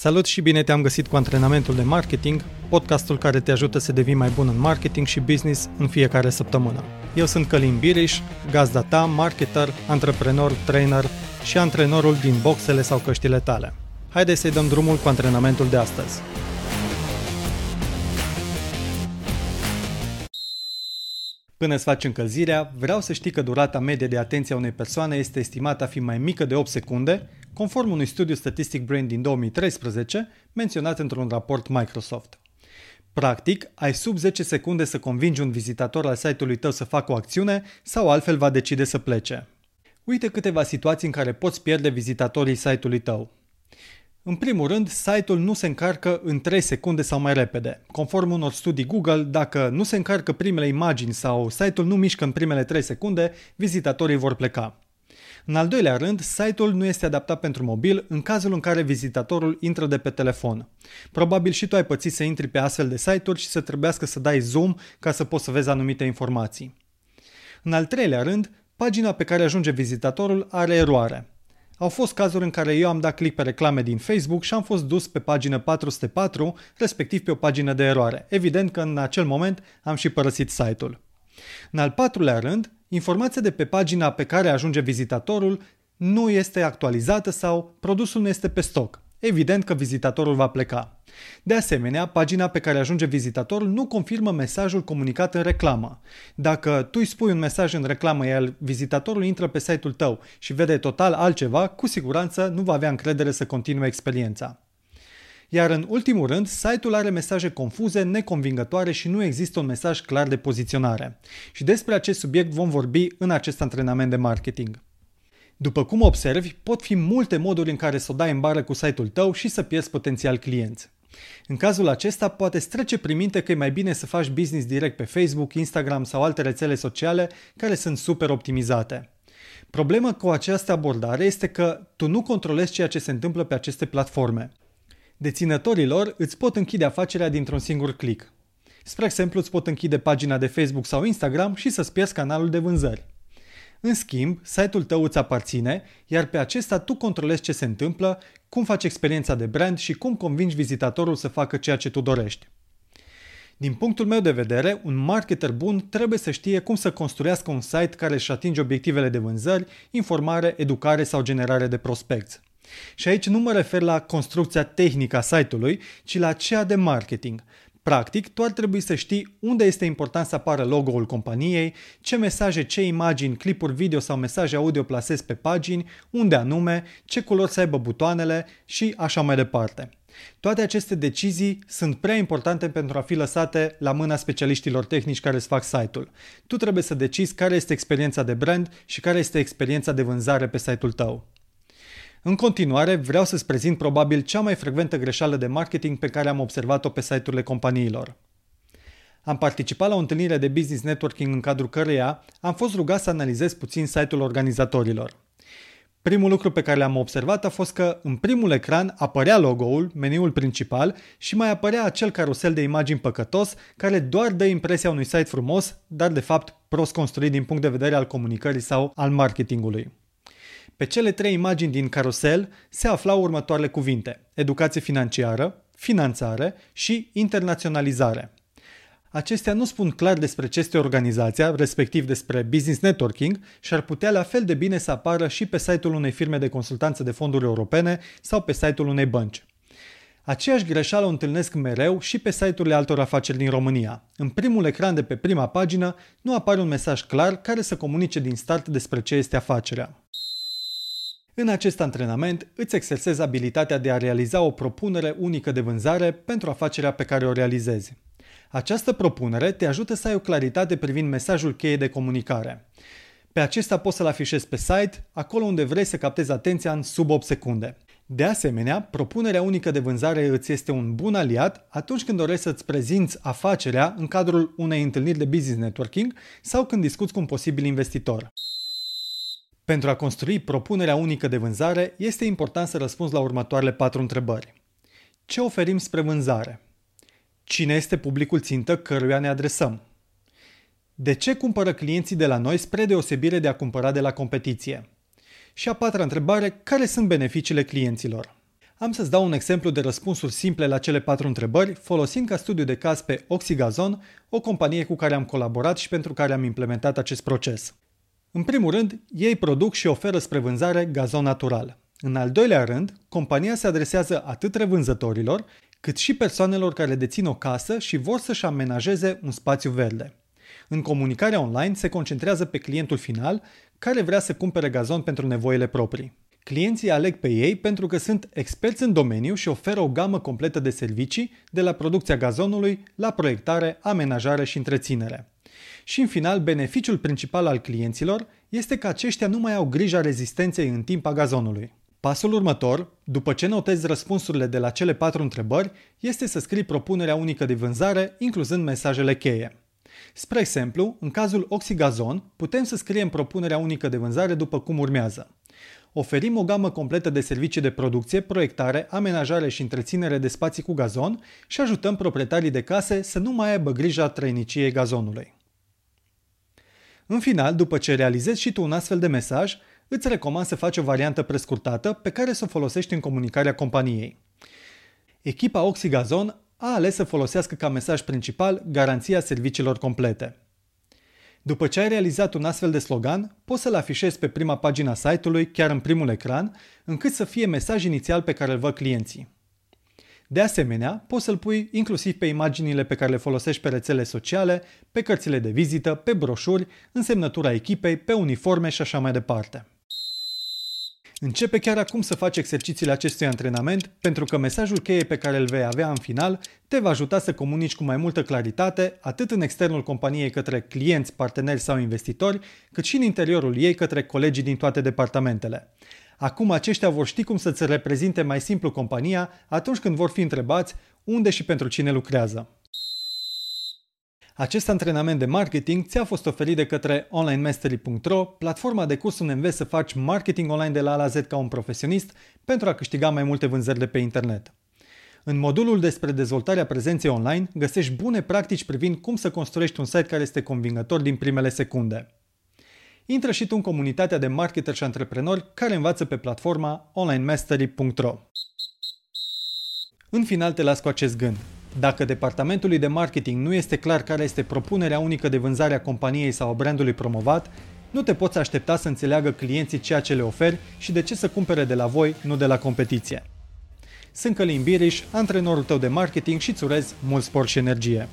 Salut și bine te-am găsit cu antrenamentul de marketing, podcastul care te ajută să devii mai bun în marketing și business în fiecare săptămână. Eu sunt Călin Biriș, gazda ta, marketer, antreprenor, trainer și antrenorul din boxele sau căștile tale. Haideți să-i dăm drumul cu antrenamentul de astăzi. Până îți faci încălzirea, vreau să știi că durata medie de atenție a unei persoane este estimată a fi mai mică de 8 secunde, conform unui studiu statistic Brain din 2013, menționat într-un raport Microsoft. Practic, ai sub 10 secunde să convingi un vizitator al site-ului tău să facă o acțiune sau altfel va decide să plece. Uite câteva situații în care poți pierde vizitatorii site-ului tău. În primul rând, site-ul nu se încarcă în 3 secunde sau mai repede. Conform unor studii Google, dacă nu se încarcă primele imagini sau site-ul nu mișcă în primele 3 secunde, vizitatorii vor pleca. În al doilea rând, site-ul nu este adaptat pentru mobil în cazul în care vizitatorul intră de pe telefon. Probabil și tu ai pățit să intri pe astfel de site-uri și să trebuiască să dai zoom ca să poți să vezi anumite informații. În al treilea rând, pagina pe care ajunge vizitatorul are eroare. Au fost cazuri în care eu am dat click pe reclame din Facebook și am fost dus pe pagină 404, respectiv pe o pagină de eroare. Evident că în acel moment am și părăsit site-ul. În al patrulea rând, informația de pe pagina pe care ajunge vizitatorul nu este actualizată sau produsul nu este pe stoc. Evident că vizitatorul va pleca. De asemenea, pagina pe care ajunge vizitatorul nu confirmă mesajul comunicat în reclamă. Dacă tu îi spui un mesaj în reclamă, iar vizitatorul intră pe site-ul tău și vede total altceva, cu siguranță nu va avea încredere să continue experiența. Iar în ultimul rând, site-ul are mesaje confuze, neconvingătoare și nu există un mesaj clar de poziționare. Și despre acest subiect vom vorbi în acest antrenament de marketing. După cum observi, pot fi multe moduri în care să o dai în bară cu site-ul tău și să pierzi potențial clienți. În cazul acesta, poate trece prin minte că e mai bine să faci business direct pe Facebook, Instagram sau alte rețele sociale care sunt super optimizate. Problema cu această abordare este că tu nu controlezi ceea ce se întâmplă pe aceste platforme. Deținătorilor îți pot închide afacerea dintr-un singur click. Spre exemplu, îți pot închide pagina de Facebook sau Instagram și să-ți pierzi canalul de vânzări. În schimb, site-ul tău îți aparține, iar pe acesta tu controlezi ce se întâmplă, cum faci experiența de brand și cum convingi vizitatorul să facă ceea ce tu dorești. Din punctul meu de vedere, un marketer bun trebuie să știe cum să construiască un site care își atinge obiectivele de vânzări, informare, educare sau generare de prospecți. Și aici nu mă refer la construcția tehnică a site-ului, ci la cea de marketing. Practic, tu ar trebui să știi unde este important să apară logo-ul companiei, ce mesaje, ce imagini, clipuri video sau mesaje audio plasezi pe pagini, unde anume, ce culori să aibă butoanele și așa mai departe. Toate aceste decizii sunt prea importante pentru a fi lăsate la mâna specialiștilor tehnici care îți fac site-ul. Tu trebuie să decizi care este experiența de brand și care este experiența de vânzare pe site-ul tău. În continuare, vreau să-ți prezint probabil cea mai frecventă greșeală de marketing pe care am observat-o pe site-urile companiilor. Am participat la o întâlnire de business networking în cadrul căreia am fost rugat să analizez puțin site-ul organizatorilor. Primul lucru pe care l-am observat a fost că în primul ecran apărea logo-ul, meniul principal și mai apărea acel carusel de imagini păcătos care doar dă impresia unui site frumos, dar de fapt prost construit din punct de vedere al comunicării sau al marketingului. Pe cele trei imagini din carusel se aflau următoarele cuvinte: educație financiară, finanțare și internaționalizare. Acestea nu spun clar despre ce este organizația, respectiv despre business networking și ar putea la fel de bine să apară și pe site-ul unei firme de consultanță de fonduri europene sau pe site-ul unei bănci. Aceeași greșeală o întâlnesc mereu și pe site-urile altor afaceri din România. În primul ecran de pe prima pagină nu apare un mesaj clar care să comunice din start despre ce este afacerea. În acest antrenament îți exersezi abilitatea de a realiza o propunere unică de vânzare pentru afacerea pe care o realizezi. Această propunere te ajută să ai o claritate privind mesajul cheie de comunicare. Pe acesta poți să-l afișezi pe site, acolo unde vrei să captezi atenția în sub 8 secunde. De asemenea, propunerea unică de vânzare îți este un bun aliat atunci când dorești să-ți prezinți afacerea în cadrul unei întâlniri de business networking sau când discuți cu un posibil investitor. Pentru a construi propunerea unică de vânzare, este important să răspunzi la următoarele patru întrebări. Ce oferim spre vânzare? Cine este publicul țintă căruia ne adresăm? De ce cumpără clienții de la noi spre deosebire de a cumpăra de la competiție? Și a patra întrebare, care sunt beneficiile clienților? Am să-ți dau un exemplu de răspunsuri simple la cele patru întrebări, folosind ca studiu de caz pe Oxygazon, o companie cu care am colaborat și pentru care am implementat acest proces. În primul rând, ei produc și oferă spre vânzare gazon natural. În al doilea rând, compania se adresează atât revânzătorilor, cât și persoanelor care dețin o casă și vor să-și amenajeze un spațiu verde. În comunicarea online se concentrează pe clientul final care vrea să cumpere gazon pentru nevoile proprii. Clienții aleg pe ei pentru că sunt experți în domeniu și oferă o gamă completă de servicii, de la producția gazonului la proiectare, amenajare și întreținere. Și în final, beneficiul principal al clienților este că aceștia nu mai au grija rezistenței în timp a gazonului. Pasul următor, după ce notezi răspunsurile de la cele patru întrebări, este să scrii propunerea unică de vânzare, incluzând mesajele cheie. Spre exemplu, în cazul Oxygazon, putem să scriem propunerea unică de vânzare după cum urmează. Oferim o gamă completă de servicii de producție, proiectare, amenajare și întreținere de spații cu gazon și ajutăm proprietarii de case să nu mai aibă grija trăiniciei gazonului. În final, după ce realizezi și tu un astfel de mesaj, îți recomand să faci o variantă prescurtată pe care să o folosești în comunicarea companiei. Echipa Oxygazon a ales să folosească ca mesaj principal garanția serviciilor complete. După ce ai realizat un astfel de slogan, poți să-l afișezi pe prima pagina site-ului, chiar în primul ecran, încât să fie mesaj inițial pe care îl văd clienții. De asemenea, poți să-l pui inclusiv pe imaginile pe care le folosești pe rețele sociale, pe cărțile de vizită, pe broșuri, în semnătura echipei, pe uniforme și așa mai departe. Începe chiar acum să faci exercițiile acestui antrenament, pentru că mesajul cheie pe care îl vei avea în final te va ajuta să comunici cu mai multă claritate, atât în externul companiei către clienți, parteneri sau investitori, cât și în interiorul ei către colegii din toate departamentele. Acum aceștia vor ști cum să-ți reprezinte mai simplu compania atunci când vor fi întrebați unde și pentru cine lucrează. Acest antrenament de marketing ți-a fost oferit de către onlinemastery.ro, platforma de curs unde înveți să faci marketing online de la A la Z ca un profesionist pentru a câștiga mai multe vânzări de pe internet. În modulul despre dezvoltarea prezenței online găsești bune practici privind cum să construiești un site care este convingător din primele secunde. Intră și tu în comunitatea de marketer și antreprenori care învață pe platforma onlinemastery.ro. În final te las cu acest gând. Dacă departamentului de marketing nu este clar care este propunerea unică de vânzare a companiei sau a brandului promovat, nu te poți aștepta să înțeleagă clienții ceea ce le oferi și de ce să cumpere de la voi, nu de la competiție. Sunt Călin Biriș, antrenorul tău de marketing și îți urez mult spor și energie.